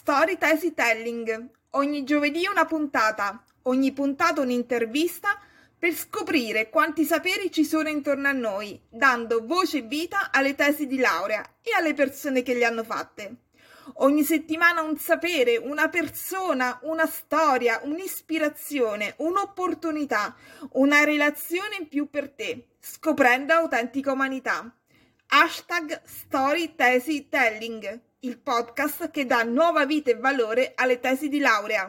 Story Tesi Telling. Ogni giovedì una puntata, ogni puntata un'intervista per scoprire quanti saperi ci sono intorno a noi, dando voce e vita alle tesi di laurea e alle persone che le hanno fatte. Ogni settimana un sapere, una persona, una storia, un'ispirazione, un'opportunità, una relazione in più per te, scoprendo autentica umanità. Hashtag Story Tesi Telling il podcast che dà nuova vita e valore alle tesi di laurea.